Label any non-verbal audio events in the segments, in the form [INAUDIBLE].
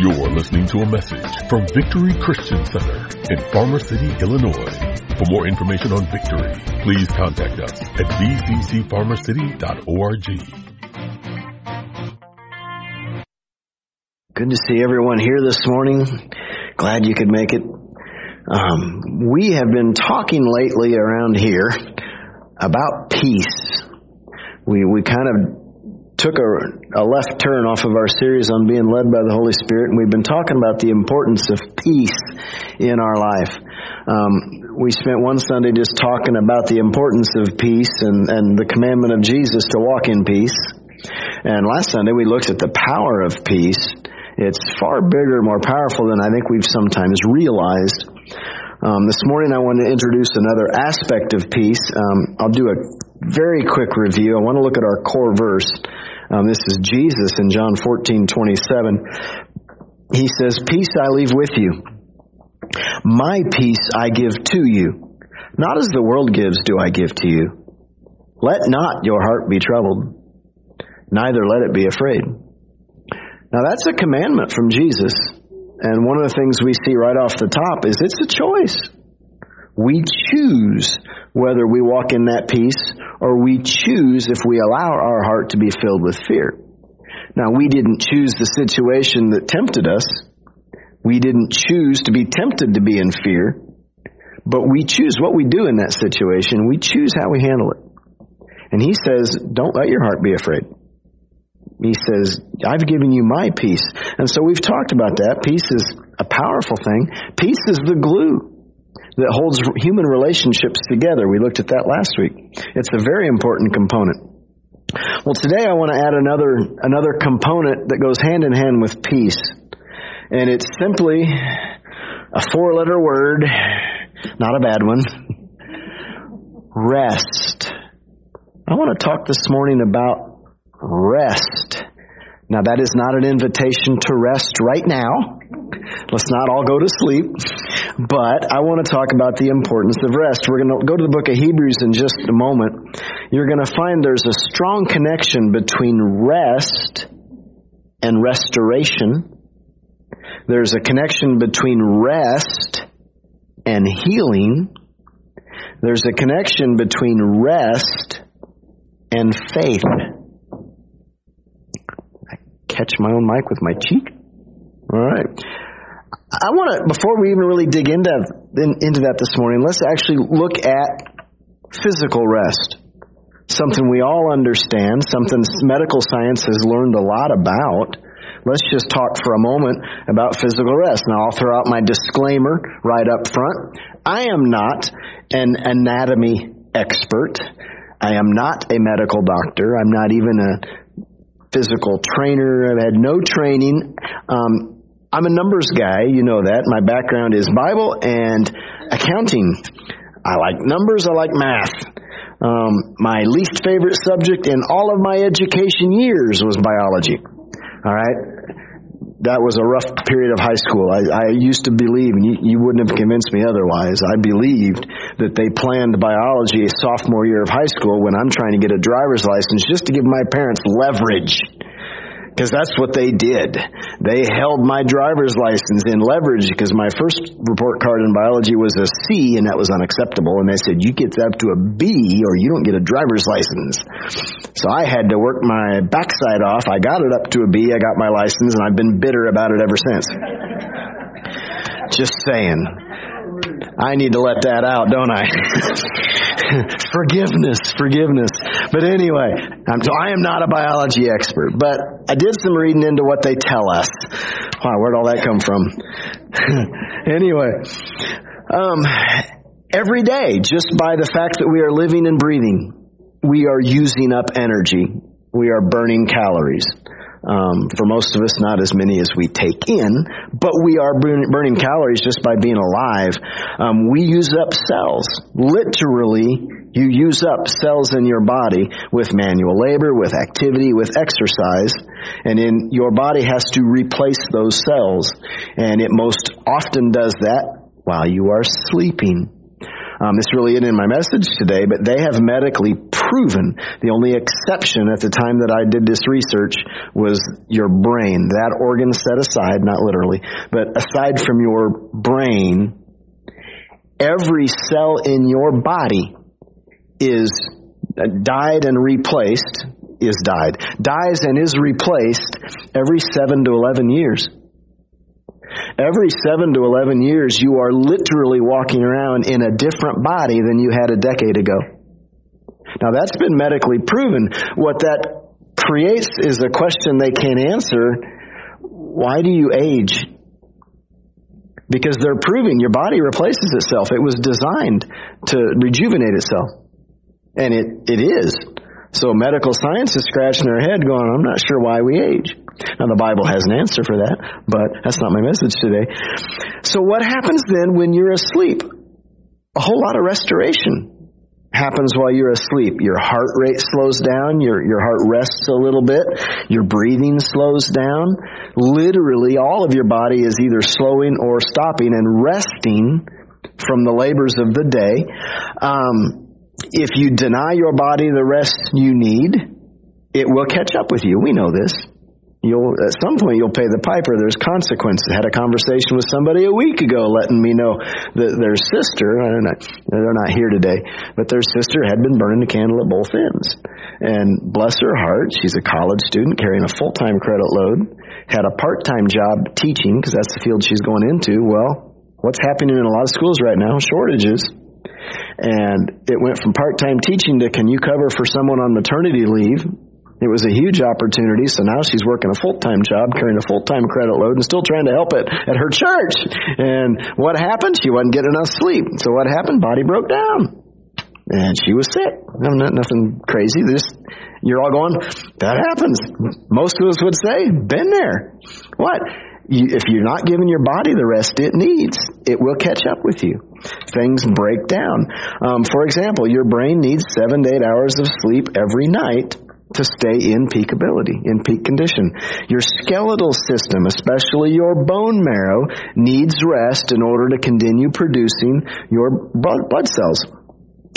You're listening to a message from Victory Christian Center in Farmer City, Illinois. For more information on Victory, please contact us at vccfarmercity.org. Good to see everyone here this morning. Glad you could make it. Um, we have been talking lately around here about peace. We we kind of took a, a, left turn off of our series on being led by the Holy Spirit, and we've been talking about the importance of peace in our life. Um, we spent one Sunday just talking about the importance of peace and, and the commandment of Jesus to walk in peace. And last Sunday we looked at the power of peace. It's far bigger, more powerful than I think we've sometimes realized. Um, this morning I want to introduce another aspect of peace. Um, I'll do a very quick review. I want to look at our core verse. Um, this is Jesus in John 14, 27. He says, Peace I leave with you. My peace I give to you. Not as the world gives do I give to you. Let not your heart be troubled, neither let it be afraid. Now that's a commandment from Jesus. And one of the things we see right off the top is it's a choice. We choose whether we walk in that peace or we choose if we allow our heart to be filled with fear. Now, we didn't choose the situation that tempted us. We didn't choose to be tempted to be in fear, but we choose what we do in that situation. We choose how we handle it. And he says, don't let your heart be afraid. He says, I've given you my peace. And so we've talked about that. Peace is a powerful thing. Peace is the glue that holds human relationships together. We looked at that last week. It's a very important component. Well, today I want to add another another component that goes hand in hand with peace. And it's simply a four-letter word, not a bad one. Rest. I want to talk this morning about rest. Now that is not an invitation to rest right now. Let's not all go to sleep. But I want to talk about the importance of rest. We're going to go to the book of Hebrews in just a moment. You're going to find there's a strong connection between rest and restoration. There's a connection between rest and healing. There's a connection between rest and faith. I catch my own mic with my cheek. All right. I want to, before we even really dig into, into that this morning, let's actually look at physical rest. Something we all understand, something medical science has learned a lot about. Let's just talk for a moment about physical rest. Now, I'll throw out my disclaimer right up front. I am not an anatomy expert. I am not a medical doctor. I'm not even a physical trainer. I've had no training. Um, I'm a numbers guy, you know that. My background is Bible and accounting. I like numbers, I like math. Um, my least favorite subject in all of my education years was biology. All right? That was a rough period of high school. I, I used to believe, and you, you wouldn't have convinced me otherwise, I believed that they planned biology a sophomore year of high school when I'm trying to get a driver's license just to give my parents leverage because that's what they did. They held my driver's license in leverage because my first report card in biology was a C and that was unacceptable. And they said, you get up to a B or you don't get a driver's license. So I had to work my backside off. I got it up to a B. I got my license and I've been bitter about it ever since. Just saying. I need to let that out, don't I? [LAUGHS] [LAUGHS] forgiveness, forgiveness. But anyway, I'm, so I am not a biology expert, but I did some reading into what they tell us. Wow, where'd all that come from? [LAUGHS] anyway, um, every day, just by the fact that we are living and breathing, we are using up energy. We are burning calories. Um, for most of us, not as many as we take in, but we are burning calories just by being alive. Um, we use up cells. Literally, you use up cells in your body with manual labor, with activity, with exercise, and in your body has to replace those cells. And it most often does that while you are sleeping. Um, this really isn't in my message today, but they have medically proven the only exception at the time that I did this research was your brain. That organ set aside, not literally, but aside from your brain, every cell in your body is uh, died and replaced is died dies and is replaced every 7 to 11 years Every 7 to 11 years, you are literally walking around in a different body than you had a decade ago. Now, that's been medically proven. What that creates is a question they can't answer why do you age? Because they're proving your body replaces itself. It was designed to rejuvenate itself. And it, it is. So medical science is scratching their head going, I'm not sure why we age. Now the Bible has an answer for that, but that's not my message today. So what happens then when you're asleep? A whole lot of restoration happens while you're asleep. Your heart rate slows down, your, your heart rests a little bit, your breathing slows down. Literally all of your body is either slowing or stopping and resting from the labors of the day. Um, if you deny your body the rest you need, it will catch up with you. We know this. You'll at some point you'll pay the piper. There's consequences. I had a conversation with somebody a week ago, letting me know that their sister. I don't know. They're not here today, but their sister had been burning the candle at both ends. And bless her heart, she's a college student carrying a full time credit load. Had a part time job teaching because that's the field she's going into. Well, what's happening in a lot of schools right now? Shortages and it went from part time teaching to can you cover for someone on maternity leave? It was a huge opportunity, so now she's working a full time job, carrying a full time credit load, and still trying to help it at her church. And what happened? She wasn't getting enough sleep. So what happened? Body broke down. And she was sick. Not, nothing crazy. Just you're all going, that happens. Most of us would say, been there. What? You, if you're not giving your body the rest it needs, it will catch up with you. Things break down. Um, for example, your brain needs seven to eight hours of sleep every night to stay in peak ability, in peak condition. Your skeletal system, especially your bone marrow, needs rest in order to continue producing your blood cells.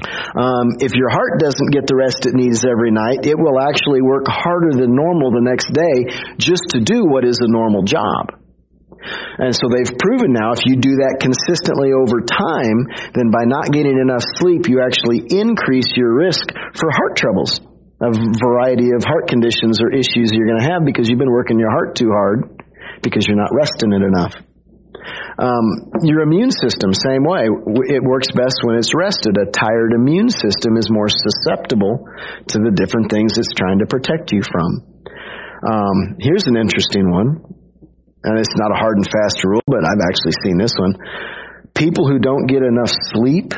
Um, if your heart doesn't get the rest it needs every night, it will actually work harder than normal the next day just to do what is a normal job. And so they've proven now if you do that consistently over time, then by not getting enough sleep, you actually increase your risk for heart troubles. A variety of heart conditions or issues you're going to have because you've been working your heart too hard because you're not resting it enough. Um, your immune system, same way. It works best when it's rested. A tired immune system is more susceptible to the different things it's trying to protect you from. Um, here's an interesting one and it's not a hard and fast rule, but I've actually seen this one. People who don't get enough sleep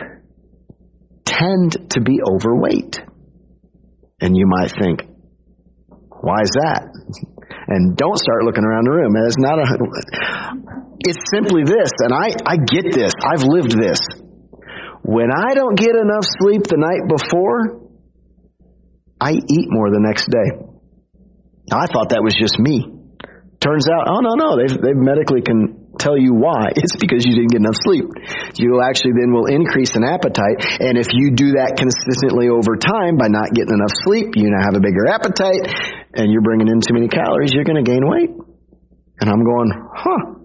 tend to be overweight. And you might think, why is that? And don't start looking around the room. It's not a, it's simply this, and I, I get this. I've lived this. When I don't get enough sleep the night before, I eat more the next day. I thought that was just me. Turns out, oh no, no, they've, they've medically can tell you why. [LAUGHS] It's because you didn't get enough sleep. You actually then will increase an appetite, and if you do that consistently over time by not getting enough sleep, you now have a bigger appetite, and you're bringing in too many calories, you're going to gain weight. And I'm going, huh.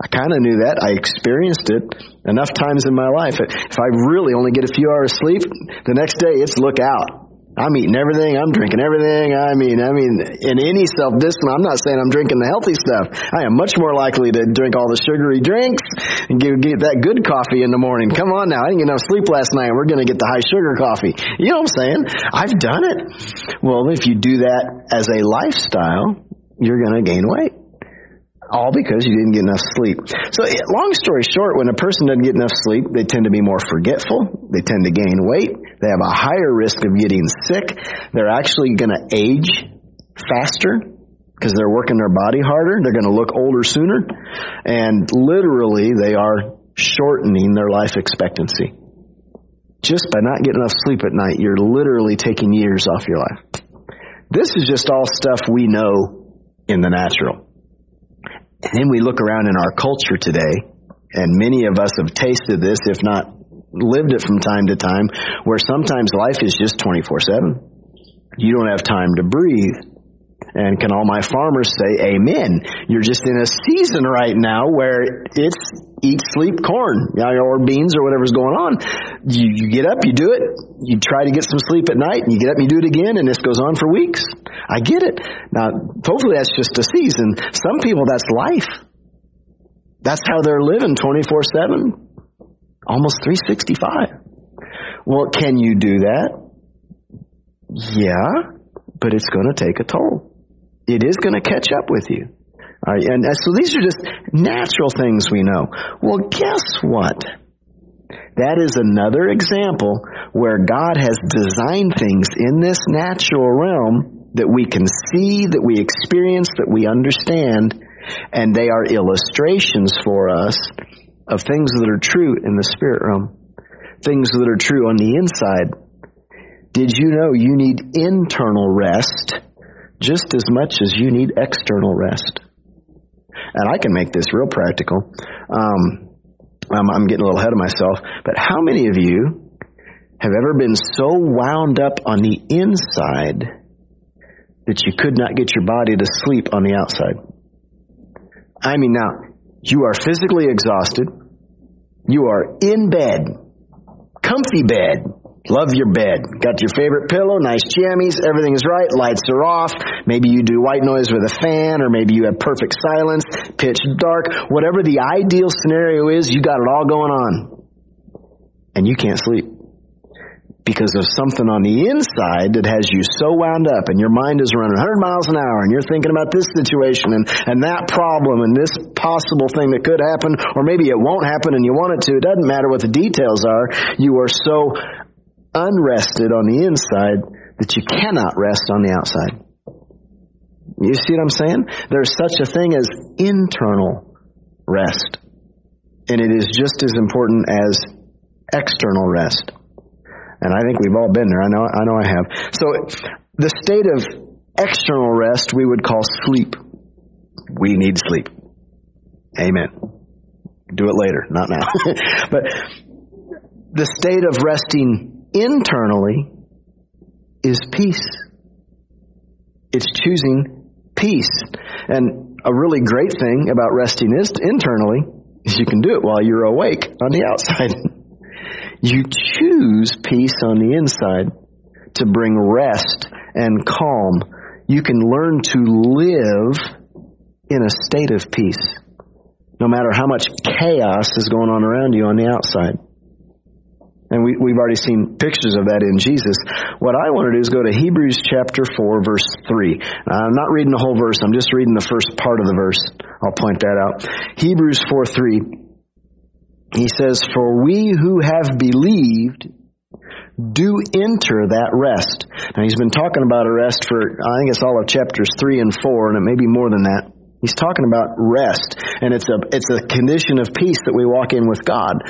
I kind of knew that. I experienced it enough times in my life. If I really only get a few hours sleep, the next day it's look out. I'm eating everything. I'm drinking everything. I mean, I mean, in any self discipline, I'm not saying I'm drinking the healthy stuff. I am much more likely to drink all the sugary drinks and get, get that good coffee in the morning. Come on now. I didn't get enough sleep last night. We're going to get the high sugar coffee. You know what I'm saying? I've done it. Well, if you do that as a lifestyle, you're going to gain weight all because you didn't get enough sleep. So, eh, long story short, when a person doesn't get enough sleep, they tend to be more forgetful. They tend to gain weight. They have a higher risk of getting sick. They're actually going to age faster because they're working their body harder. They're going to look older sooner. And literally, they are shortening their life expectancy. Just by not getting enough sleep at night, you're literally taking years off your life. This is just all stuff we know in the natural. And then we look around in our culture today, and many of us have tasted this, if not lived it from time to time where sometimes life is just 24 7. You don't have time to breathe. And can all my farmers say amen? You're just in a season right now where it's eat, sleep, corn, or beans or whatever's going on. You, you get up, you do it, you try to get some sleep at night, and you get up and you do it again, and this goes on for weeks. I get it. Now, hopefully that's just a season. Some people, that's life. That's how they're living 24 7, almost 365. Well, can you do that? Yeah, but it's going to take a toll. It is going to catch up with you. and so these are just natural things we know. Well, guess what? That is another example where God has designed things in this natural realm that we can see, that we experience, that we understand, and they are illustrations for us of things that are true in the spirit realm, things that are true on the inside. Did you know you need internal rest just as much as you need external rest. And I can make this real practical. Um, I'm, I'm getting a little ahead of myself, but how many of you have ever been so wound up on the inside that you could not get your body to sleep on the outside? I mean, now, you are physically exhausted. You are in bed, comfy bed, Love your bed. Got your favorite pillow, nice jammies, everything is right, lights are off. Maybe you do white noise with a fan, or maybe you have perfect silence, pitch dark. Whatever the ideal scenario is, you got it all going on. And you can't sleep. Because of something on the inside that has you so wound up and your mind is running 100 miles an hour and you're thinking about this situation and, and that problem and this possible thing that could happen or maybe it won't happen and you want it to. It doesn't matter what the details are. You are so unrested on the inside that you cannot rest on the outside. You see what I'm saying? There's such a thing as internal rest. And it is just as important as external rest. And I think we've all been there. I know I know I have. So the state of external rest we would call sleep. We need sleep. Amen. Do it later, not now. [LAUGHS] but the state of resting internally is peace. It's choosing peace. And a really great thing about resting is internally is you can do it while you're awake on the [LAUGHS] outside. you choose peace on the inside to bring rest and calm. You can learn to live in a state of peace, no matter how much chaos is going on around you on the outside. And we, we've already seen pictures of that in Jesus. What I want to do is go to Hebrews chapter 4, verse 3. I'm not reading the whole verse, I'm just reading the first part of the verse. I'll point that out. Hebrews 4 3. He says, For we who have believed do enter that rest. Now he's been talking about a rest for, I think it's all of chapters 3 and 4, and it may be more than that. He's talking about rest, and it's a it's a condition of peace that we walk in with God.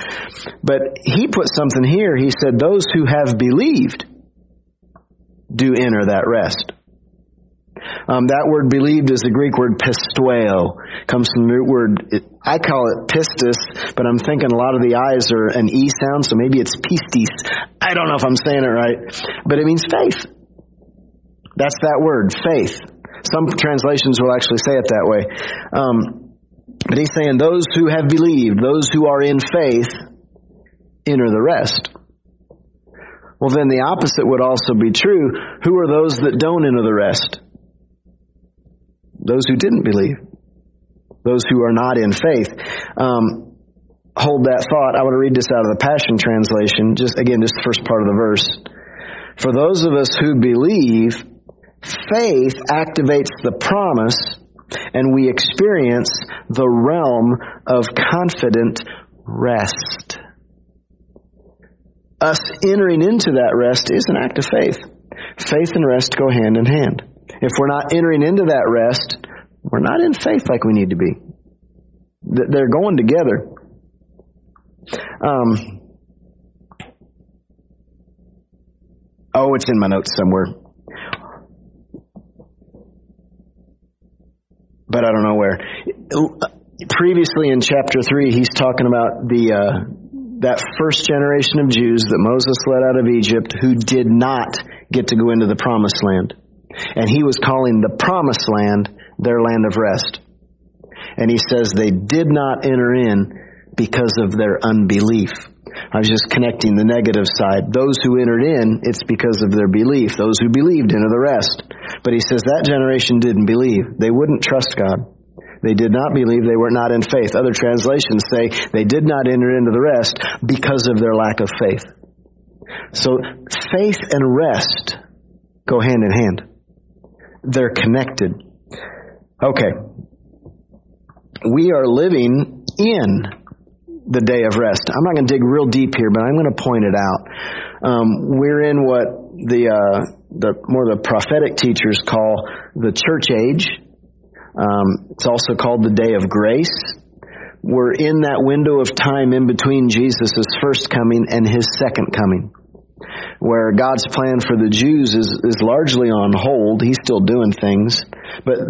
But he put something here. He said, "Those who have believed do enter that rest." Um, that word "believed" is the Greek word "pisteuo." Comes from the root word. I call it pistis, but I'm thinking a lot of the eyes are an e sound, so maybe it's pistis. I don't know if I'm saying it right, but it means faith. That's that word, faith. Some translations will actually say it that way. Um, but he's saying those who have believed, those who are in faith, enter the rest. Well, then the opposite would also be true. Who are those that don't enter the rest? Those who didn't believe. Those who are not in faith. Um, hold that thought. I want to read this out of the Passion Translation. Just again, just the first part of the verse. For those of us who believe, Faith activates the promise and we experience the realm of confident rest. Us entering into that rest is an act of faith. Faith and rest go hand in hand. If we're not entering into that rest, we're not in faith like we need to be. They're going together. Um, oh, it's in my notes somewhere. But I don't know where. Previously in chapter three, he's talking about the uh, that first generation of Jews that Moses led out of Egypt who did not get to go into the promised land. And he was calling the promised land their land of rest. And he says they did not enter in because of their unbelief. I was just connecting the negative side. Those who entered in, it's because of their belief. Those who believed into the rest. But he says that generation didn't believe. They wouldn't trust God. They did not believe. They were not in faith. Other translations say they did not enter into the rest because of their lack of faith. So faith and rest go hand in hand. They're connected. Okay. We are living in the day of rest. I'm not going to dig real deep here, but I'm going to point it out. Um, we're in what the uh, the more the prophetic teachers call the church age. Um, it's also called the day of grace. We're in that window of time in between Jesus' first coming and his second coming where God's plan for the Jews is, is largely on hold. He's still doing things, but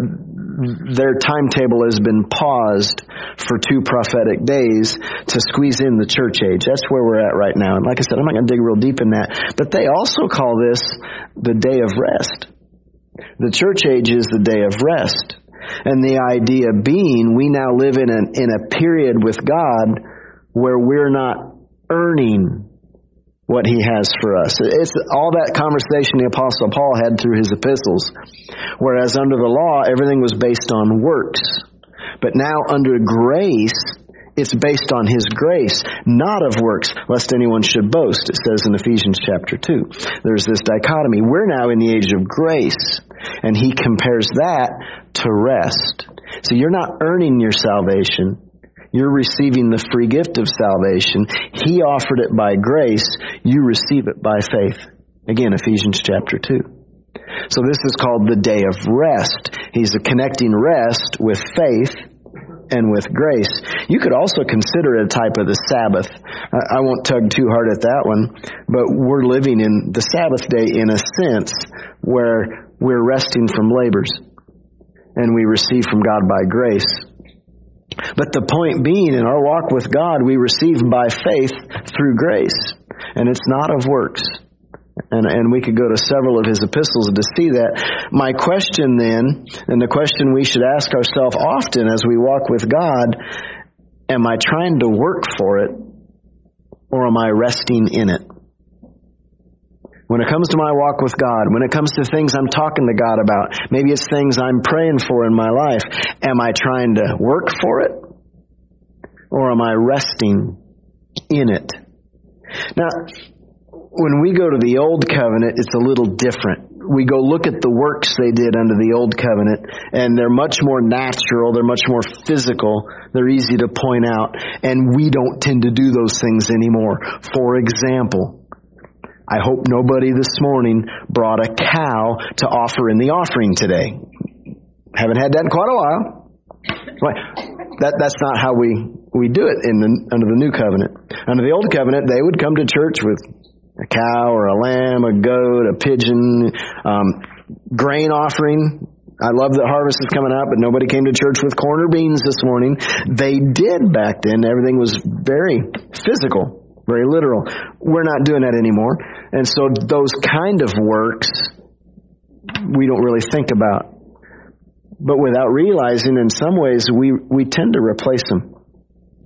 their timetable has been paused for two prophetic days to squeeze in the church age. That's where we're at right now. And like I said, I'm not going to dig real deep in that, but they also call this the day of rest. The church age is the day of rest. And the idea being we now live in an, in a period with God where we're not earning what he has for us. It's all that conversation the apostle Paul had through his epistles. Whereas under the law, everything was based on works. But now under grace, it's based on his grace, not of works, lest anyone should boast, it says in Ephesians chapter 2. There's this dichotomy. We're now in the age of grace, and he compares that to rest. So you're not earning your salvation. You're receiving the free gift of salvation. He offered it by grace. You receive it by faith. Again, Ephesians chapter 2. So this is called the day of rest. He's connecting rest with faith and with grace. You could also consider it a type of the Sabbath. I won't tug too hard at that one, but we're living in the Sabbath day in a sense where we're resting from labors and we receive from God by grace. But the point being, in our walk with God, we receive by faith through grace, and it's not of works. And, and we could go to several of his epistles to see that. My question then, and the question we should ask ourselves often as we walk with God, am I trying to work for it, or am I resting in it? When it comes to my walk with God, when it comes to things I'm talking to God about, maybe it's things I'm praying for in my life, am I trying to work for it? Or am I resting in it? Now, when we go to the Old Covenant, it's a little different. We go look at the works they did under the Old Covenant, and they're much more natural, they're much more physical, they're easy to point out, and we don't tend to do those things anymore. For example, I hope nobody this morning brought a cow to offer in the offering today. Haven't had that in quite a while. That, that's not how we, we do it in the, under the new covenant. Under the old covenant, they would come to church with a cow or a lamb, a goat, a pigeon, um, grain offering. I love that harvest is coming up, but nobody came to church with corn or beans this morning. They did back then. Everything was very physical very literal. We're not doing that anymore. And so those kind of works we don't really think about. But without realizing in some ways we, we tend to replace them.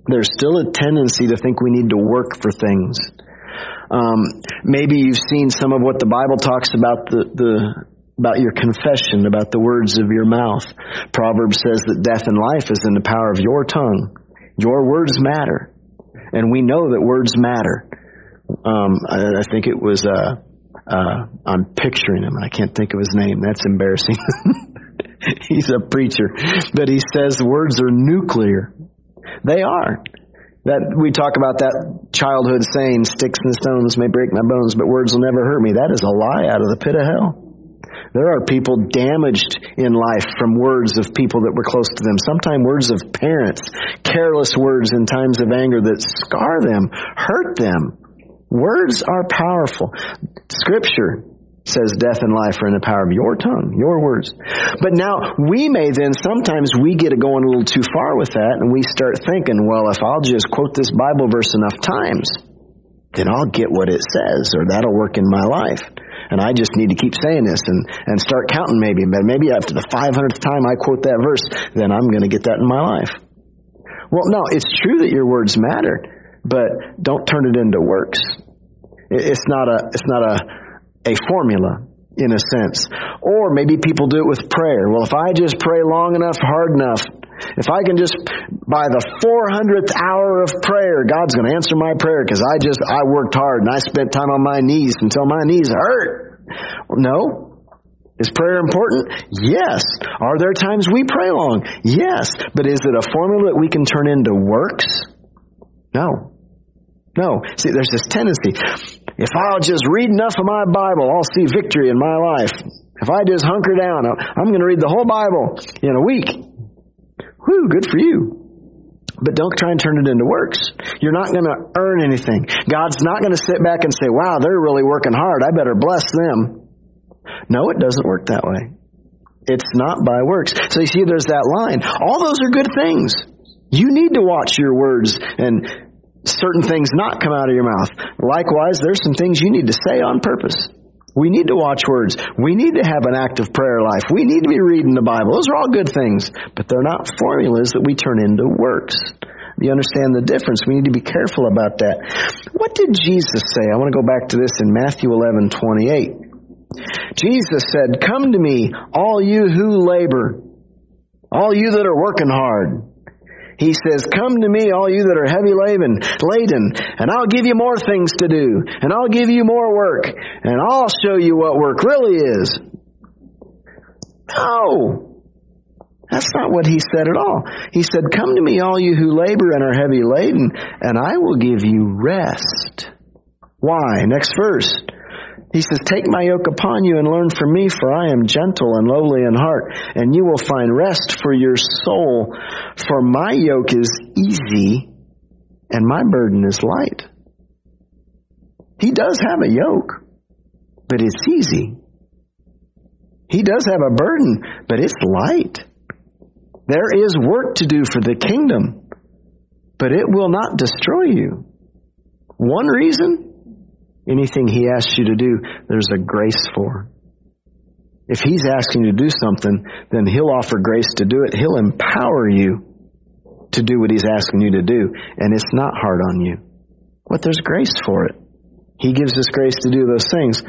There's still a tendency to think we need to work for things. Um, maybe you've seen some of what the Bible talks about the, the about your confession, about the words of your mouth. Proverbs says that death and life is in the power of your tongue. Your words matter and we know that words matter. Um, I, I think it was. Uh, uh, I'm picturing him. I can't think of his name. That's embarrassing. [LAUGHS] He's a preacher, but he says words are nuclear. They are. That we talk about that childhood saying, "Sticks and stones may break my bones, but words will never hurt me." That is a lie out of the pit of hell. There are people damaged in life from words of people that were close to them. Sometimes words of parents, careless words in times of anger that scar them, hurt them. Words are powerful. Scripture says death and life are in the power of your tongue, your words. But now we may then sometimes we get it going a little too far with that and we start thinking, well, if I'll just quote this Bible verse enough times, then I'll get what it says or that'll work in my life. And I just need to keep saying this and, and start counting maybe. But maybe after the 500th time I quote that verse, then I'm going to get that in my life. Well, no, it's true that your words matter, but don't turn it into works. It's not a, it's not a, a formula in a sense. Or maybe people do it with prayer. Well, if I just pray long enough, hard enough, if I can just, by the 400th hour of prayer, God's going to answer my prayer because I just, I worked hard and I spent time on my knees until my knees hurt. No. Is prayer important? Yes. Are there times we pray long? Yes. But is it a formula that we can turn into works? No. No. See, there's this tendency. If I'll just read enough of my Bible, I'll see victory in my life. If I just hunker down, I'm going to read the whole Bible in a week. Whew, good for you. But don't try and turn it into works. You're not going to earn anything. God's not going to sit back and say, wow, they're really working hard. I better bless them. No, it doesn't work that way. It's not by works. So you see, there's that line. All those are good things. You need to watch your words and certain things not come out of your mouth. Likewise, there's some things you need to say on purpose. We need to watch words. We need to have an active prayer life. We need to be reading the Bible. Those are all good things, but they're not formulas that we turn into works. You understand the difference. We need to be careful about that. What did Jesus say? I want to go back to this in Matthew 11, 28. Jesus said, Come to me, all you who labor, all you that are working hard, he says, Come to me, all you that are heavy laden, laden, and I'll give you more things to do, and I'll give you more work, and I'll show you what work really is. No. That's not what he said at all. He said, Come to me, all you who labor and are heavy laden, and I will give you rest. Why? Next verse. He says, Take my yoke upon you and learn from me, for I am gentle and lowly in heart, and you will find rest for your soul. For my yoke is easy and my burden is light. He does have a yoke, but it's easy. He does have a burden, but it's light. There is work to do for the kingdom, but it will not destroy you. One reason Anything He asks you to do, there's a grace for. If He's asking you to do something, then He'll offer grace to do it. He'll empower you to do what He's asking you to do. And it's not hard on you. But there's grace for it. He gives us grace to do those things.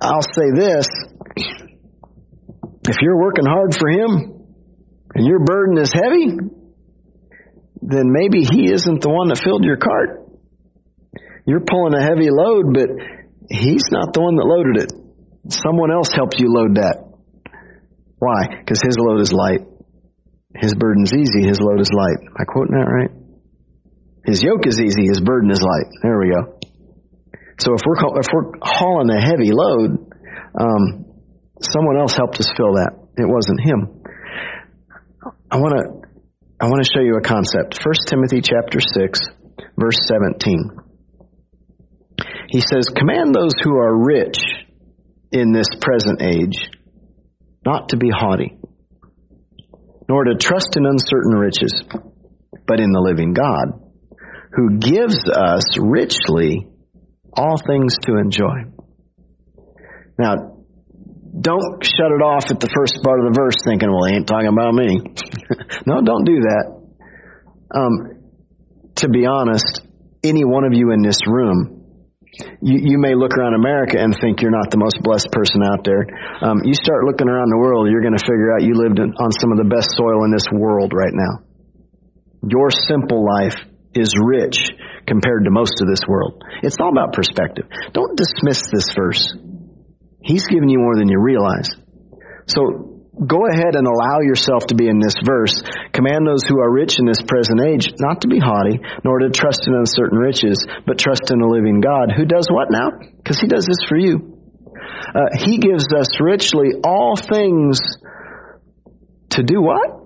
I'll say this. If you're working hard for Him and your burden is heavy, then maybe He isn't the one that filled your cart. You're pulling a heavy load, but he's not the one that loaded it. Someone else helped you load that. Why? Because his load is light. His burden's easy, his load is light. Am I quoting that right? His yoke is easy, his burden is light. There we go. So if we're if we're hauling a heavy load, um, someone else helped us fill that. It wasn't him. I want to I want to show you a concept. 1 Timothy chapter 6 verse 17. He says, Command those who are rich in this present age not to be haughty, nor to trust in uncertain riches, but in the living God, who gives us richly all things to enjoy. Now, don't shut it off at the first part of the verse thinking, well, he ain't talking about me. [LAUGHS] no, don't do that. Um, to be honest, any one of you in this room you, you may look around America and think you're not the most blessed person out there. Um, you start looking around the world, you're going to figure out you lived in, on some of the best soil in this world right now. Your simple life is rich compared to most of this world. It's all about perspective. Don't dismiss this verse. He's given you more than you realize. So go ahead and allow yourself to be in this verse. Command those who are rich in this present age not to be haughty, nor to trust in uncertain riches, but trust in a living God who does what now? Because he does this for you. Uh, he gives us richly all things to do what?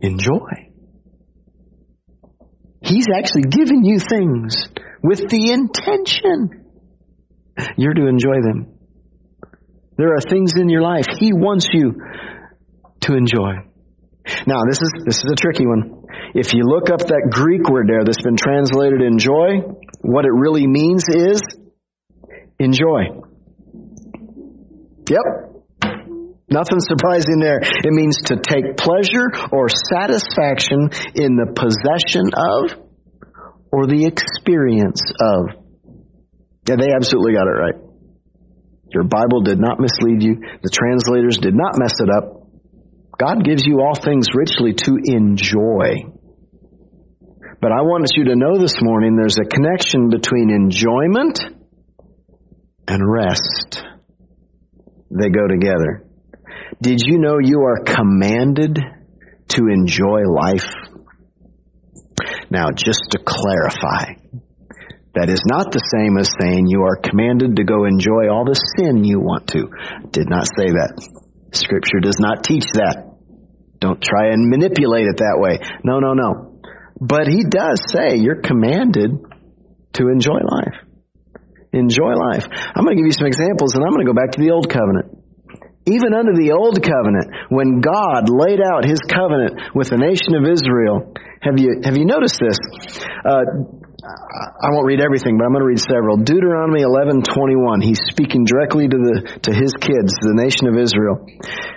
Enjoy. He's actually given you things with the intention You're to enjoy them. There are things in your life He wants you to enjoy. Now, this is, this is a tricky one. If you look up that Greek word there that's been translated enjoy, what it really means is enjoy. Yep. Nothing surprising there. It means to take pleasure or satisfaction in the possession of or the experience of. Yeah, they absolutely got it right. Your Bible did not mislead you. The translators did not mess it up. God gives you all things richly to enjoy. But I want you to know this morning there's a connection between enjoyment and rest. They go together. Did you know you are commanded to enjoy life? Now, just to clarify, that is not the same as saying you are commanded to go enjoy all the sin you want to. Did not say that. Scripture does not teach that. Don't try and manipulate it that way. No, no, no. But he does say you're commanded to enjoy life. Enjoy life. I'm going to give you some examples and I'm going to go back to the Old Covenant. Even under the Old Covenant, when God laid out His covenant with the nation of Israel, have you have you noticed this? Uh, I won't read everything, but I'm going to read several. Deuteronomy 11:21. He's speaking directly to the to his kids, the nation of Israel.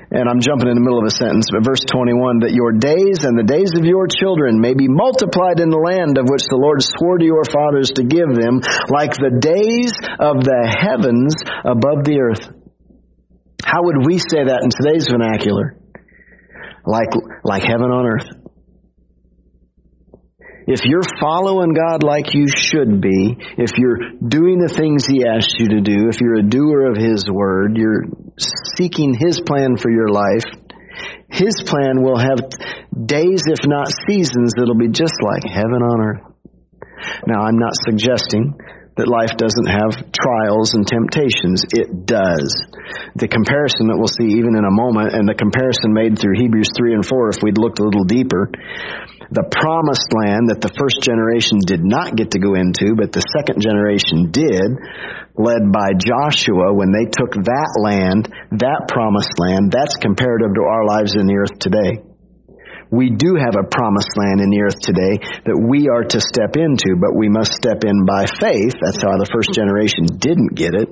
And I'm jumping in the middle of a sentence, but verse 21 that your days and the days of your children may be multiplied in the land of which the Lord swore to your fathers to give them, like the days of the heavens above the earth. How would we say that in today's vernacular? Like like heaven on earth. If you're following God like you should be, if you're doing the things He asked you to do, if you're a doer of His word, you're seeking His plan for your life, His plan will have days, if not seasons, that'll be just like heaven on earth. Now, I'm not suggesting that life doesn't have trials and temptations. It does. The comparison that we'll see even in a moment, and the comparison made through Hebrews 3 and 4, if we'd looked a little deeper, the promised land that the first generation did not get to go into, but the second generation did, led by Joshua when they took that land, that promised land, that's comparative to our lives in the earth today. We do have a promised land in the earth today that we are to step into, but we must step in by faith. That's how the first generation didn't get it.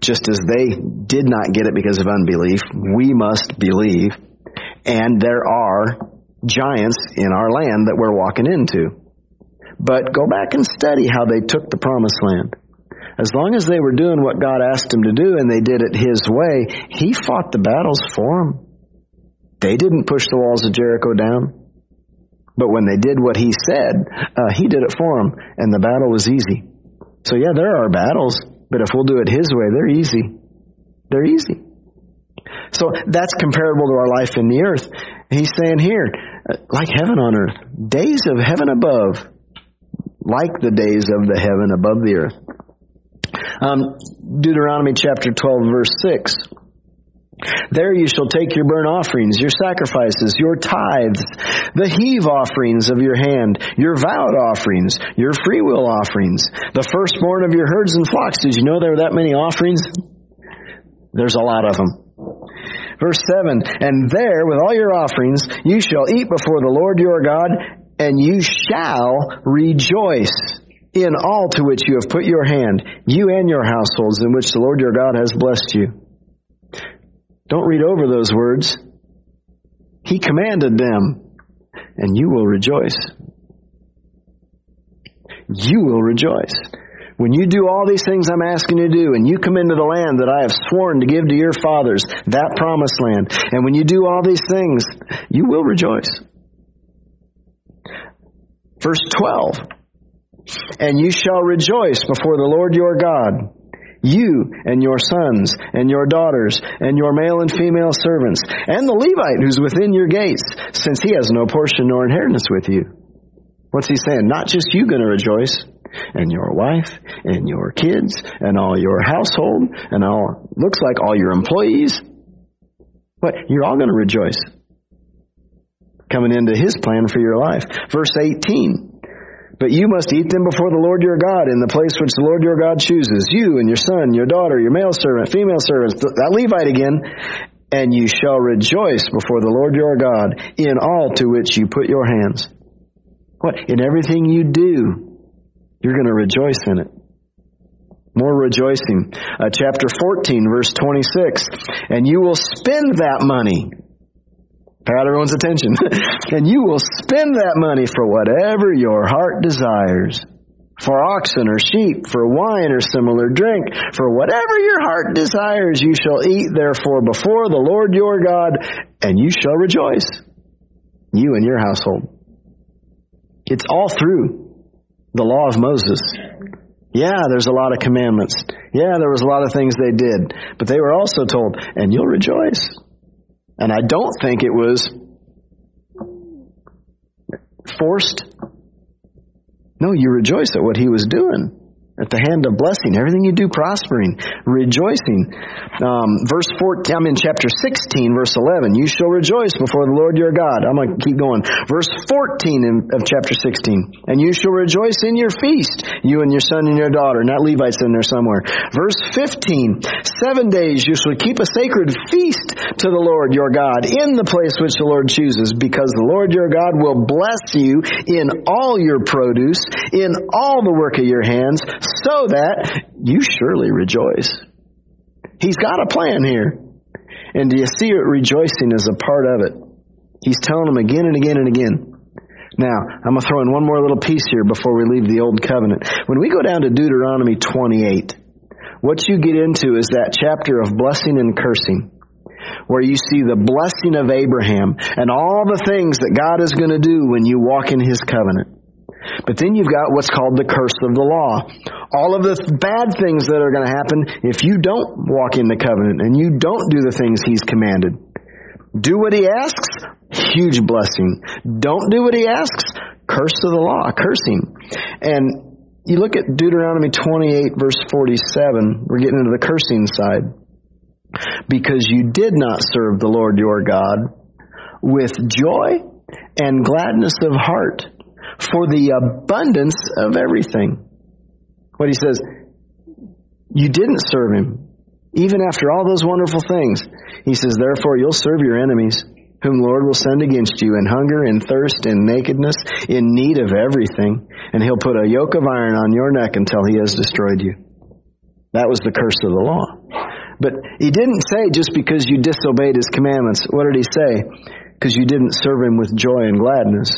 Just as they did not get it because of unbelief, we must believe. And there are giants in our land that we're walking into. But go back and study how they took the promised land. As long as they were doing what God asked them to do and they did it His way, He fought the battles for them. They didn't push the walls of Jericho down. But when they did what He said, uh, He did it for them, and the battle was easy. So yeah, there are battles, but if we'll do it His way, they're easy. They're easy. So that's comparable to our life in the earth. He's saying here, like heaven on earth, days of heaven above, like the days of the heaven above the earth. Um, Deuteronomy chapter 12, verse 6. There you shall take your burnt offerings, your sacrifices, your tithes, the heave offerings of your hand, your vowed offerings, your freewill offerings, the firstborn of your herds and flocks. Did you know there were that many offerings? There's a lot of them. Verse 7 And there, with all your offerings, you shall eat before the Lord your God, and you shall rejoice in all to which you have put your hand, you and your households, in which the Lord your God has blessed you. Don't read over those words. He commanded them, and you will rejoice. You will rejoice. When you do all these things I'm asking you to do, and you come into the land that I have sworn to give to your fathers, that promised land, and when you do all these things, you will rejoice. Verse 12 And you shall rejoice before the Lord your God, you and your sons and your daughters and your male and female servants, and the Levite who's within your gates, since he has no portion nor inheritance with you. What's he saying? Not just you going to rejoice and your wife and your kids and all your household and all looks like all your employees. But you're all going to rejoice coming into his plan for your life. Verse 18. But you must eat them before the Lord your God in the place which the Lord your God chooses. You and your son, your daughter, your male servant, female servants, that Levite again, and you shall rejoice before the Lord your God in all to which you put your hands. What? In everything you do, you're going to rejoice in it. More rejoicing. Uh, chapter 14, verse 26. And you will spend that money got everyone's attention. [LAUGHS] and you will spend that money for whatever your heart desires. For oxen or sheep, for wine or similar drink, for whatever your heart desires, you shall eat therefore before the Lord your God, and you shall rejoice, you and your household. It's all through the law of Moses. Yeah, there's a lot of commandments. Yeah, there was a lot of things they did. But they were also told, and you'll rejoice. And I don't think it was forced. No, you rejoice at what he was doing at the hand of blessing, everything you do prospering, rejoicing. Um, verse 14, I'm in chapter 16, verse 11. You shall rejoice before the Lord your God. I'm going to keep going. Verse 14 in, of chapter 16. And you shall rejoice in your feast, you and your son and your daughter. Not Levites in there somewhere. Verse 15. Seven days you shall keep a sacred feast to the Lord your God in the place which the Lord chooses, because the Lord your God will bless you in all your produce, in all the work of your hands, so that you surely rejoice. He's got a plan here. And do you see it rejoicing as a part of it? He's telling them again and again and again. Now, I'm going to throw in one more little piece here before we leave the Old Covenant. When we go down to Deuteronomy 28, what you get into is that chapter of blessing and cursing, where you see the blessing of Abraham and all the things that God is going to do when you walk in his covenant. But then you've got what's called the curse of the law. All of the bad things that are going to happen if you don't walk in the covenant and you don't do the things he's commanded. Do what he asks, huge blessing. Don't do what he asks, curse of the law, cursing. And you look at Deuteronomy 28 verse 47, we're getting into the cursing side. Because you did not serve the Lord your God with joy and gladness of heart for the abundance of everything. What he says, you didn't serve him, even after all those wonderful things. He says, therefore you'll serve your enemies, whom Lord will send against you in hunger, in thirst, in nakedness, in need of everything, and he'll put a yoke of iron on your neck until he has destroyed you. That was the curse of the law. But he didn't say just because you disobeyed his commandments. What did he say? Because you didn't serve him with joy and gladness.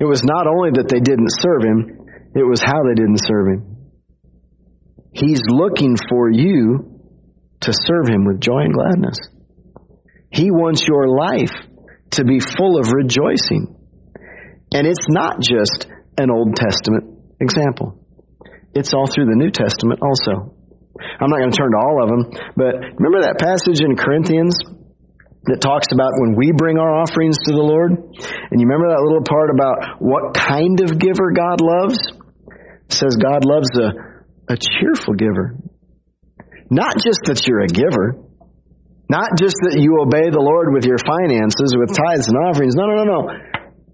It was not only that they didn't serve him, it was how they didn't serve him. He's looking for you to serve him with joy and gladness. He wants your life to be full of rejoicing. And it's not just an Old Testament example. It's all through the New Testament also. I'm not going to turn to all of them, but remember that passage in Corinthians that talks about when we bring our offerings to the Lord. And you remember that little part about what kind of giver God loves? It says God loves a, a cheerful giver. Not just that you're a giver, not just that you obey the Lord with your finances, with tithes and offerings. No, no, no, no.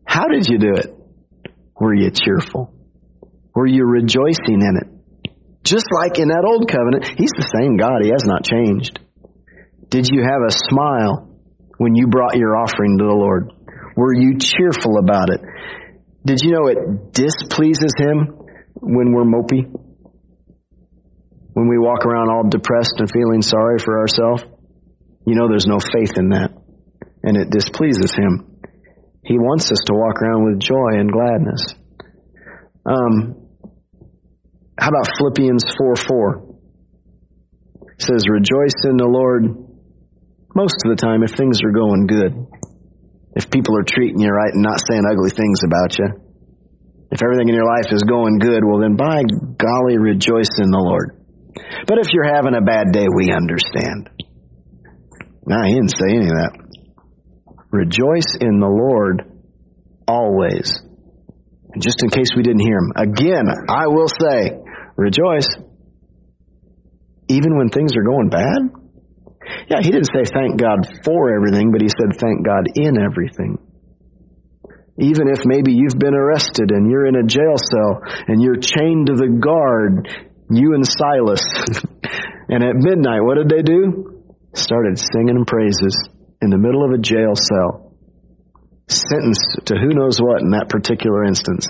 How did you do it? Were you cheerful? Were you rejoicing in it? Just like in that old covenant, He's the same God. He has not changed. Did you have a smile when you brought your offering to the Lord? Were you cheerful about it? Did you know it displeases Him when we're mopey? When we walk around all depressed and feeling sorry for ourselves? You know there's no faith in that. And it displeases Him. He wants us to walk around with joy and gladness. Um, how about Philippians 4 4? It says, Rejoice in the Lord most of the time if things are going good. If people are treating you right and not saying ugly things about you. If everything in your life is going good, well then by golly rejoice in the Lord. But if you're having a bad day, we understand. Nah, he didn't say any of that. Rejoice in the Lord always. And just in case we didn't hear him, again, I will say, rejoice. Even when things are going bad? Yeah, he didn't say thank God for everything, but he said thank God in everything. Even if maybe you've been arrested and you're in a jail cell and you're chained to the guard, you and Silas. [LAUGHS] and at midnight, what did they do? Started singing praises in the middle of a jail cell. Sentenced to who knows what in that particular instance.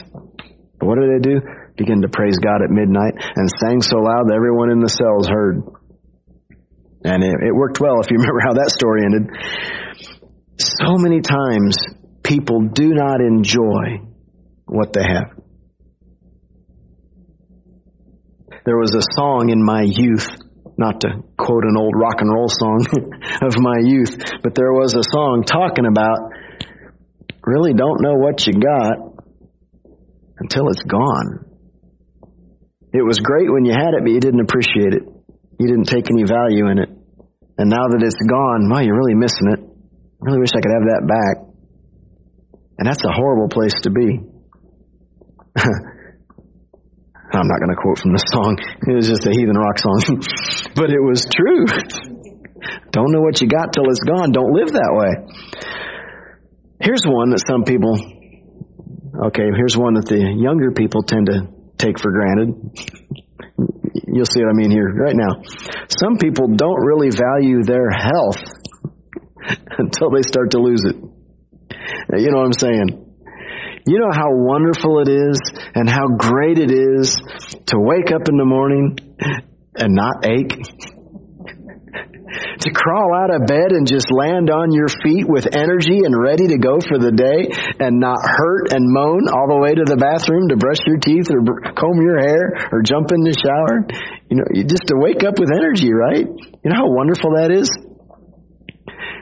But what did they do? Begin to praise God at midnight and sang so loud that everyone in the cells heard. And it, it worked well if you [LAUGHS] remember how that story ended. So many times people do not enjoy what they have. There was a song in my youth, not to quote an old rock and roll song [LAUGHS] of my youth, but there was a song talking about really don't know what you got until it's gone. It was great when you had it, but you didn't appreciate it. You didn't take any value in it. And now that it's gone, well, you're really missing it. I really wish I could have that back. And that's a horrible place to be. [LAUGHS] I'm not going to quote from the song. It was just a heathen rock song. [LAUGHS] but it was true. [LAUGHS] Don't know what you got till it's gone. Don't live that way. Here's one that some people, okay, here's one that the younger people tend to take for granted. You'll see what I mean here right now. Some people don't really value their health [LAUGHS] until they start to lose it. You know what I'm saying? You know how wonderful it is and how great it is to wake up in the morning and not ache? To crawl out of bed and just land on your feet with energy and ready to go for the day and not hurt and moan all the way to the bathroom to brush your teeth or comb your hair or jump in the shower. You know, just to wake up with energy, right? You know how wonderful that is?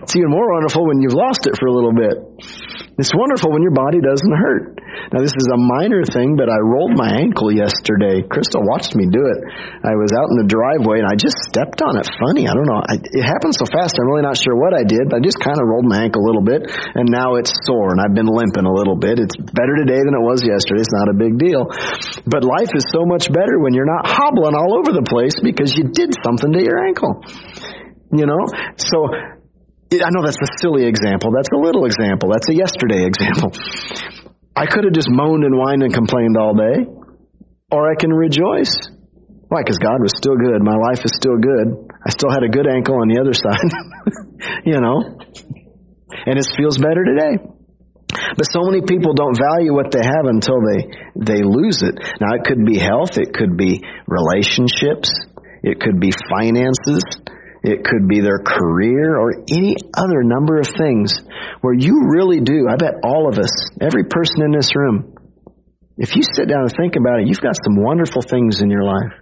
It's even more wonderful when you've lost it for a little bit. It's wonderful when your body doesn't hurt. Now, this is a minor thing, but I rolled my ankle yesterday. Crystal watched me do it. I was out in the driveway and I just stepped on it. Funny, I don't know. I, it happened so fast, I'm really not sure what I did, but I just kind of rolled my ankle a little bit, and now it's sore, and I've been limping a little bit. It's better today than it was yesterday. It's not a big deal. But life is so much better when you're not hobbling all over the place because you did something to your ankle. You know? So I know that's a silly example. That's a little example. That's a yesterday example. [LAUGHS] I could have just moaned and whined and complained all day, or I can rejoice. Why? Because God was still good. My life is still good. I still had a good ankle on the other [LAUGHS] side, you know, and it feels better today. But so many people don't value what they have until they they lose it. Now it could be health, it could be relationships, it could be finances, it could be their career or any other number of things where you really do. I bet all of us, every person in this room, if you sit down and think about it, you've got some wonderful things in your life.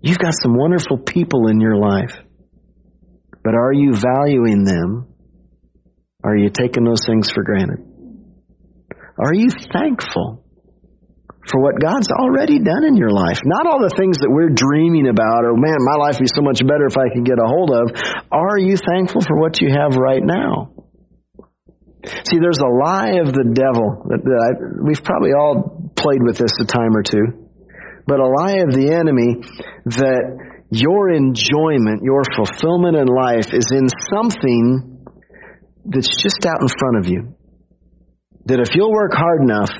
You've got some wonderful people in your life. But are you valuing them? Are you taking those things for granted? Are you thankful for what God's already done in your life. Not all the things that we're dreaming about or, man, my life would be so much better if I could get a hold of. Are you thankful for what you have right now? See, there's a lie of the devil that, that I, we've probably all played with this a time or two, but a lie of the enemy that your enjoyment, your fulfillment in life is in something that's just out in front of you. That if you'll work hard enough,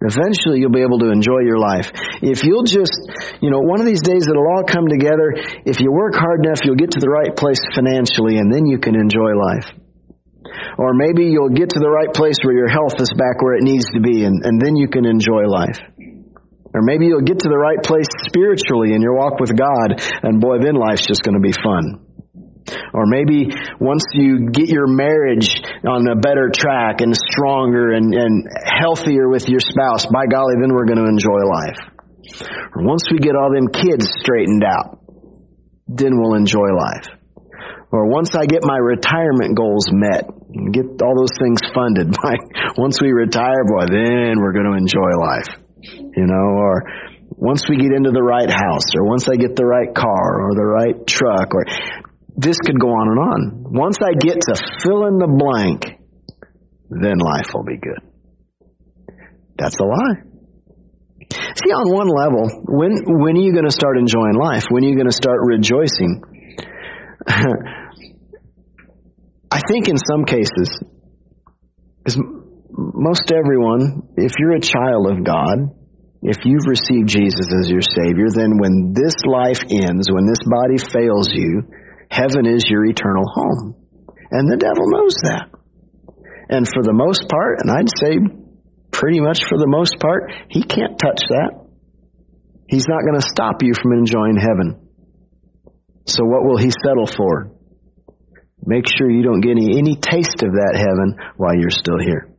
Eventually you'll be able to enjoy your life. If you'll just, you know, one of these days it'll all come together. If you work hard enough, you'll get to the right place financially and then you can enjoy life. Or maybe you'll get to the right place where your health is back where it needs to be and, and then you can enjoy life. Or maybe you'll get to the right place spiritually in your walk with God and boy, then life's just going to be fun. Or maybe once you get your marriage on a better track and stronger and, and healthier with your spouse, by golly, then we're going to enjoy life. Or once we get all them kids straightened out, then we'll enjoy life. Or once I get my retirement goals met, and get all those things funded, [LAUGHS] by once we retire, boy, then we're going to enjoy life. You know, or once we get into the right house, or once I get the right car, or the right truck, or this could go on and on. Once I get to fill in the blank, then life will be good. That's a lie. See, on one level, when when are you going to start enjoying life? When are you going to start rejoicing? [LAUGHS] I think in some cases, because most everyone, if you're a child of God, if you've received Jesus as your Savior, then when this life ends, when this body fails you, heaven is your eternal home. And the devil knows that. And for the most part, and I'd say pretty much for the most part, he can't touch that. He's not going to stop you from enjoying heaven. So what will he settle for? Make sure you don't get any, any taste of that heaven while you're still here.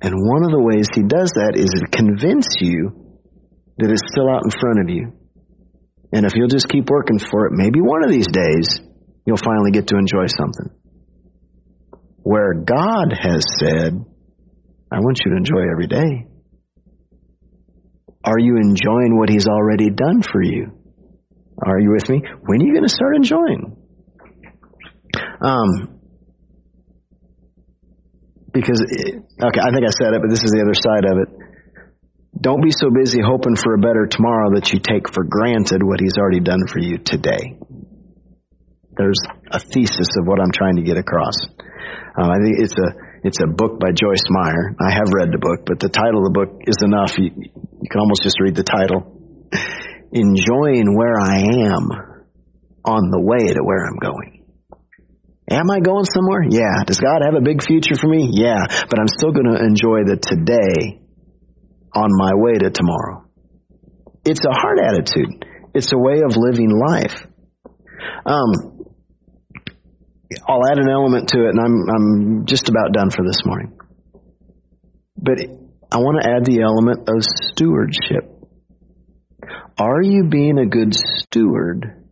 And one of the ways he does that is to convince you that it's still out in front of you. And if you'll just keep working for it, maybe one of these days you'll finally get to enjoy something. Where God has said, I want you to enjoy every day. Are you enjoying what He's already done for you? Are you with me? When are you going to start enjoying? Um, because, it, okay, I think I said it, but this is the other side of it. Don't be so busy hoping for a better tomorrow that you take for granted what He's already done for you today. There's a thesis of what I'm trying to get across. Uh, I think it's a it's a book by Joyce Meyer. I have read the book, but the title of the book is enough. You, you can almost just read the title. [LAUGHS] Enjoying where I am on the way to where I'm going. Am I going somewhere? Yeah. Does God have a big future for me? Yeah. But I'm still going to enjoy the today on my way to tomorrow. It's a heart attitude. It's a way of living life. Um, I'll add an element to it, and I'm I'm just about done for this morning. But I want to add the element of stewardship. Are you being a good steward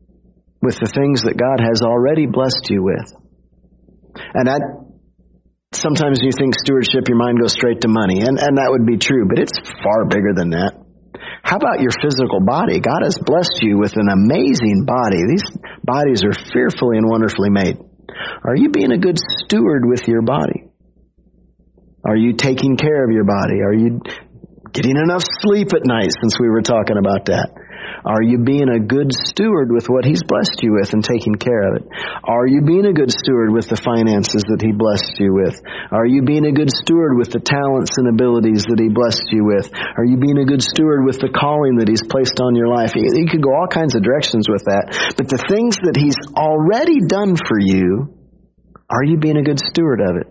with the things that God has already blessed you with? And that sometimes you think stewardship, your mind goes straight to money, and, and that would be true, but it's far bigger than that. How about your physical body? God has blessed you with an amazing body. These bodies are fearfully and wonderfully made. Are you being a good steward with your body? Are you taking care of your body? Are you getting enough sleep at night since we were talking about that? Are you being a good steward with what He's blessed you with and taking care of it? Are you being a good steward with the finances that He blessed you with? Are you being a good steward with the talents and abilities that He blessed you with? Are you being a good steward with the calling that He's placed on your life? You could go all kinds of directions with that. But the things that He's already done for you, are you being a good steward of it?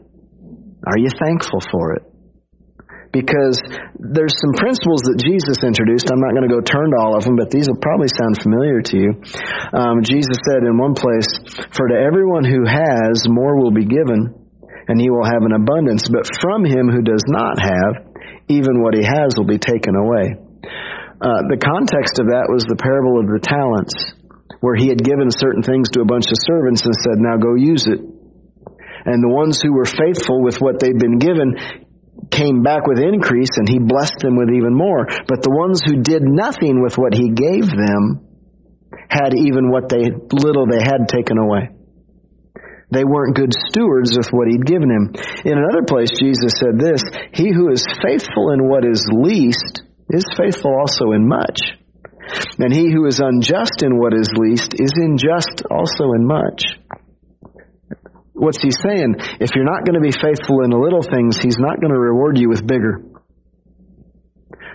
Are you thankful for it? Because there's some principles that Jesus introduced. I'm not going to go turn to all of them, but these will probably sound familiar to you. Um, Jesus said in one place, For to everyone who has, more will be given, and he will have an abundance. But from him who does not have, even what he has will be taken away. Uh, the context of that was the parable of the talents, where he had given certain things to a bunch of servants and said, Now go use it. And the ones who were faithful with what they'd been given, came back with increase and he blessed them with even more. But the ones who did nothing with what he gave them had even what they little they had taken away. They weren't good stewards with what he'd given him. In another place, Jesus said this He who is faithful in what is least is faithful also in much. And he who is unjust in what is least is unjust also in much. What's he saying? If you're not going to be faithful in the little things, he's not going to reward you with bigger.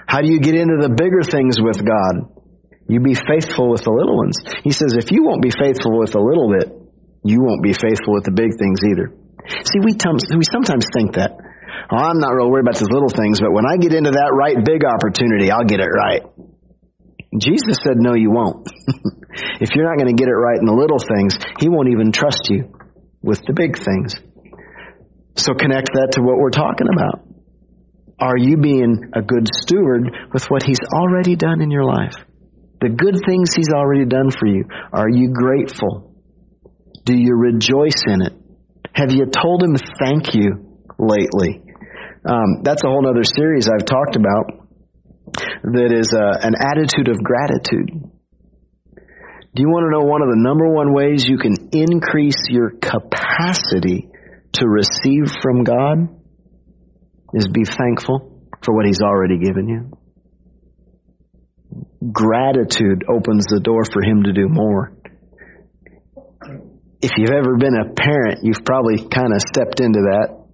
How do you get into the bigger things with God? You be faithful with the little ones. He says, if you won't be faithful with a little bit, you won't be faithful with the big things either. See, we, t- we sometimes think that. Oh, I'm not real worried about those little things, but when I get into that right big opportunity, I'll get it right. Jesus said, no, you won't. [LAUGHS] if you're not going to get it right in the little things, He won't even trust you with the big things. So connect that to what we're talking about. Are you being a good steward with what He's already done in your life? The good things He's already done for you. Are you grateful? Do you rejoice in it? Have you told Him thank you lately? Um, that's a whole other series I've talked about that is uh, an attitude of gratitude. Do you want to know one of the number one ways you can increase your capacity to receive from God? Is be thankful for what He's already given you. Gratitude opens the door for Him to do more. If you've ever been a parent, you've probably kind of stepped into that.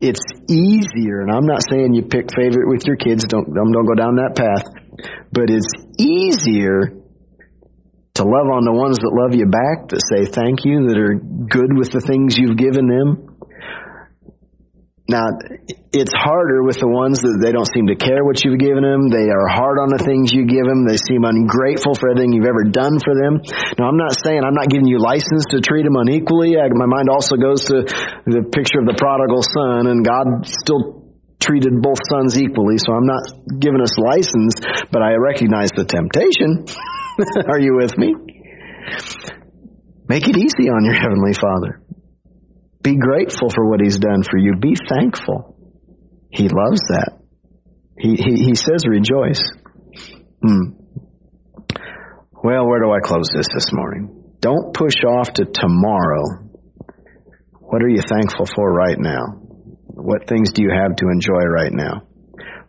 It's easier, and I'm not saying you pick favorite with your kids, don't, don't go down that path, but it's easier to love on the ones that love you back, that say thank you, that are good with the things you've given them. Now, it's harder with the ones that they don't seem to care what you've given them. They are hard on the things you give them. They seem ungrateful for everything you've ever done for them. Now, I'm not saying I'm not giving you license to treat them unequally. I, my mind also goes to the picture of the prodigal son, and God still treated both sons equally. So I'm not giving us license, but I recognize the temptation. [LAUGHS] [LAUGHS] Are you with me? Make it easy on your Heavenly Father. Be grateful for what He's done for you. Be thankful. He loves that. He, he, he says rejoice. Hmm. Well, where do I close this this morning? Don't push off to tomorrow. What are you thankful for right now? What things do you have to enjoy right now?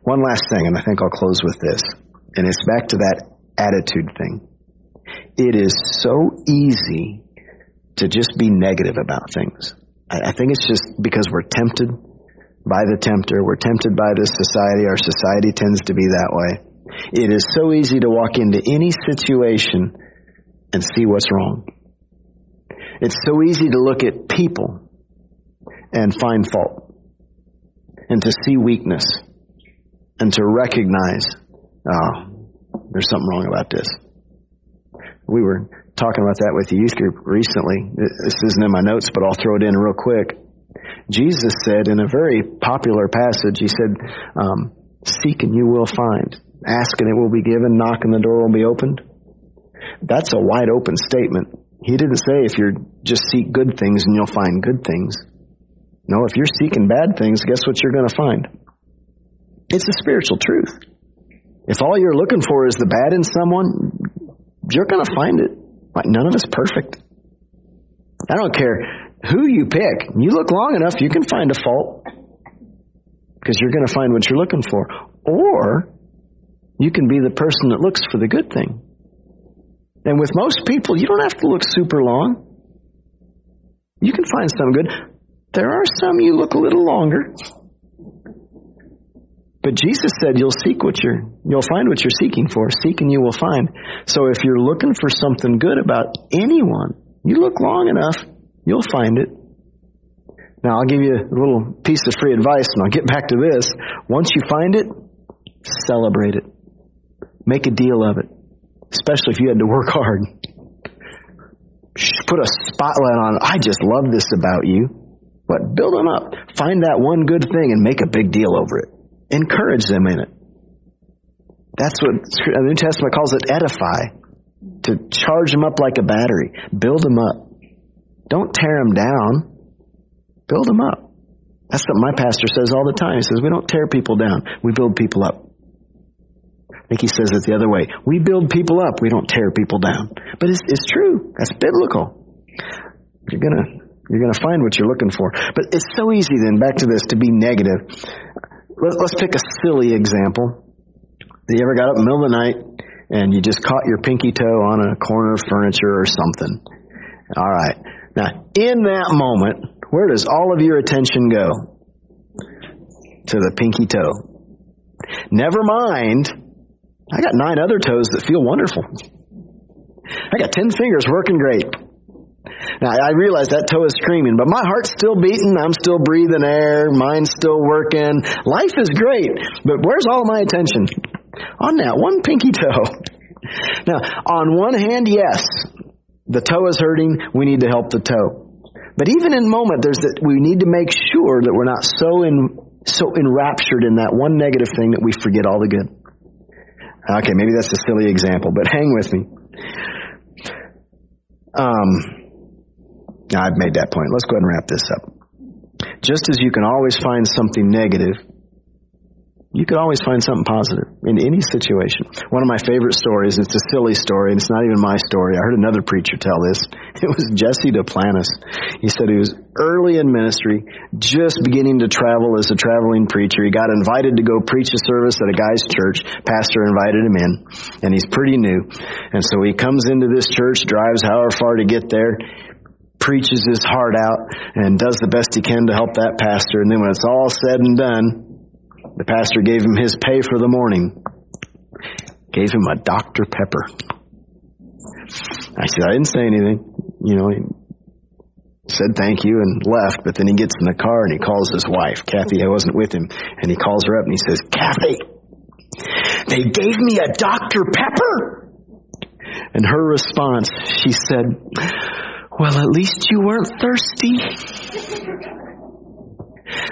One last thing, and I think I'll close with this. And it's back to that attitude thing. It is so easy to just be negative about things. I, think it's just because we're tempted by the tempter. We're tempted by this society. Our society tends to be that way. It is so easy to walk into any situation and see what's wrong. It's so easy to look at people and find fault and to see weakness and to recognize, oh, there's something wrong about this. We were talking about that with the youth group recently. This isn't in my notes, but I'll throw it in real quick. Jesus said in a very popular passage, He said, um, Seek and you will find. Ask and it will be given. Knock and the door will be opened. That's a wide open statement. He didn't say if you're just seek good things and you'll find good things. No, if you're seeking bad things, guess what you're going to find? It's a spiritual truth. If all you're looking for is the bad in someone, you're going to find it. Like none of us perfect. I don't care who you pick. You look long enough, you can find a fault because you're going to find what you're looking for. Or you can be the person that looks for the good thing. And with most people, you don't have to look super long. You can find some good. There are some you look a little longer. But Jesus said you'll seek what you're, you'll find what you're seeking for. Seek and you will find. So if you're looking for something good about anyone, you look long enough, you'll find it. Now I'll give you a little piece of free advice and I'll get back to this. Once you find it, celebrate it. Make a deal of it. Especially if you had to work hard. Put a spotlight on, I just love this about you. But Build them up. Find that one good thing and make a big deal over it. Encourage them in it. That's what the New Testament calls it edify. To charge them up like a battery. Build them up. Don't tear them down. Build them up. That's what my pastor says all the time. He says, we don't tear people down. We build people up. I think he says it the other way. We build people up. We don't tear people down. But it's, it's true. That's biblical. You're gonna, you're gonna find what you're looking for. But it's so easy then, back to this, to be negative. Let's pick a silly example. You ever got up in the middle of the night and you just caught your pinky toe on a corner of furniture or something? All right. Now, in that moment, where does all of your attention go? To the pinky toe. Never mind, I got nine other toes that feel wonderful. I got ten fingers working great. Now, I realize that toe is screaming, but my heart's still beating. I'm still breathing air. Mine's still working. Life is great, but where's all my attention? On that one pinky toe. Now, on one hand, yes, the toe is hurting. We need to help the toe. But even in moment, there's that we need to make sure that we're not so in so enraptured in that one negative thing that we forget all the good. Okay, maybe that's a silly example, but hang with me. Um, I've made that point. Let's go ahead and wrap this up. Just as you can always find something negative, you could always find something positive in any situation. One of my favorite stories, it's a silly story, and it's not even my story. I heard another preacher tell this. [LAUGHS] It was Jesse Duplantis. He said he was early in ministry, just beginning to travel as a traveling preacher. He got invited to go preach a service at a guy's church. Pastor invited him in, and he's pretty new. And so he comes into this church, drives however far to get there, preaches his heart out and does the best he can to help that pastor. And then when it's all said and done, the pastor gave him his pay for the morning. Gave him a Dr. Pepper. I said, I didn't say anything. You know, he said thank you and left, but then he gets in the car and he calls his wife, Cathy, I wasn't with him, and he calls her up and he says, Cathy, they gave me a Dr. Pepper. And her response, she said, well, at least you weren't thirsty.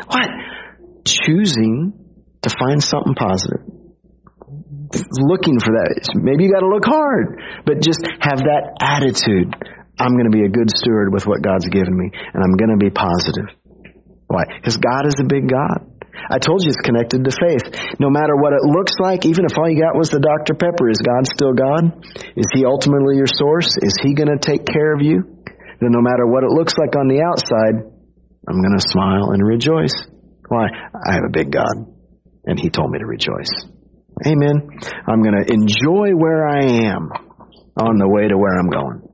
what? Choosing to find something positive. Looking for that. Maybe you gotta look hard, but just have that attitude. I'm gonna be a good steward with what God's given me, and I'm gonna be positive. Why? Because God is a big God. I told you it's connected to faith. No matter what it looks like, even if all you got was the Dr. Pepper, is God still God? Is He ultimately your source? Is He going to take care of you? Then no matter what it looks like on the outside, I'm going to smile and rejoice. Why? I have a big God, and He told me to rejoice. Amen. I'm going to enjoy where I am on the way to where I'm going.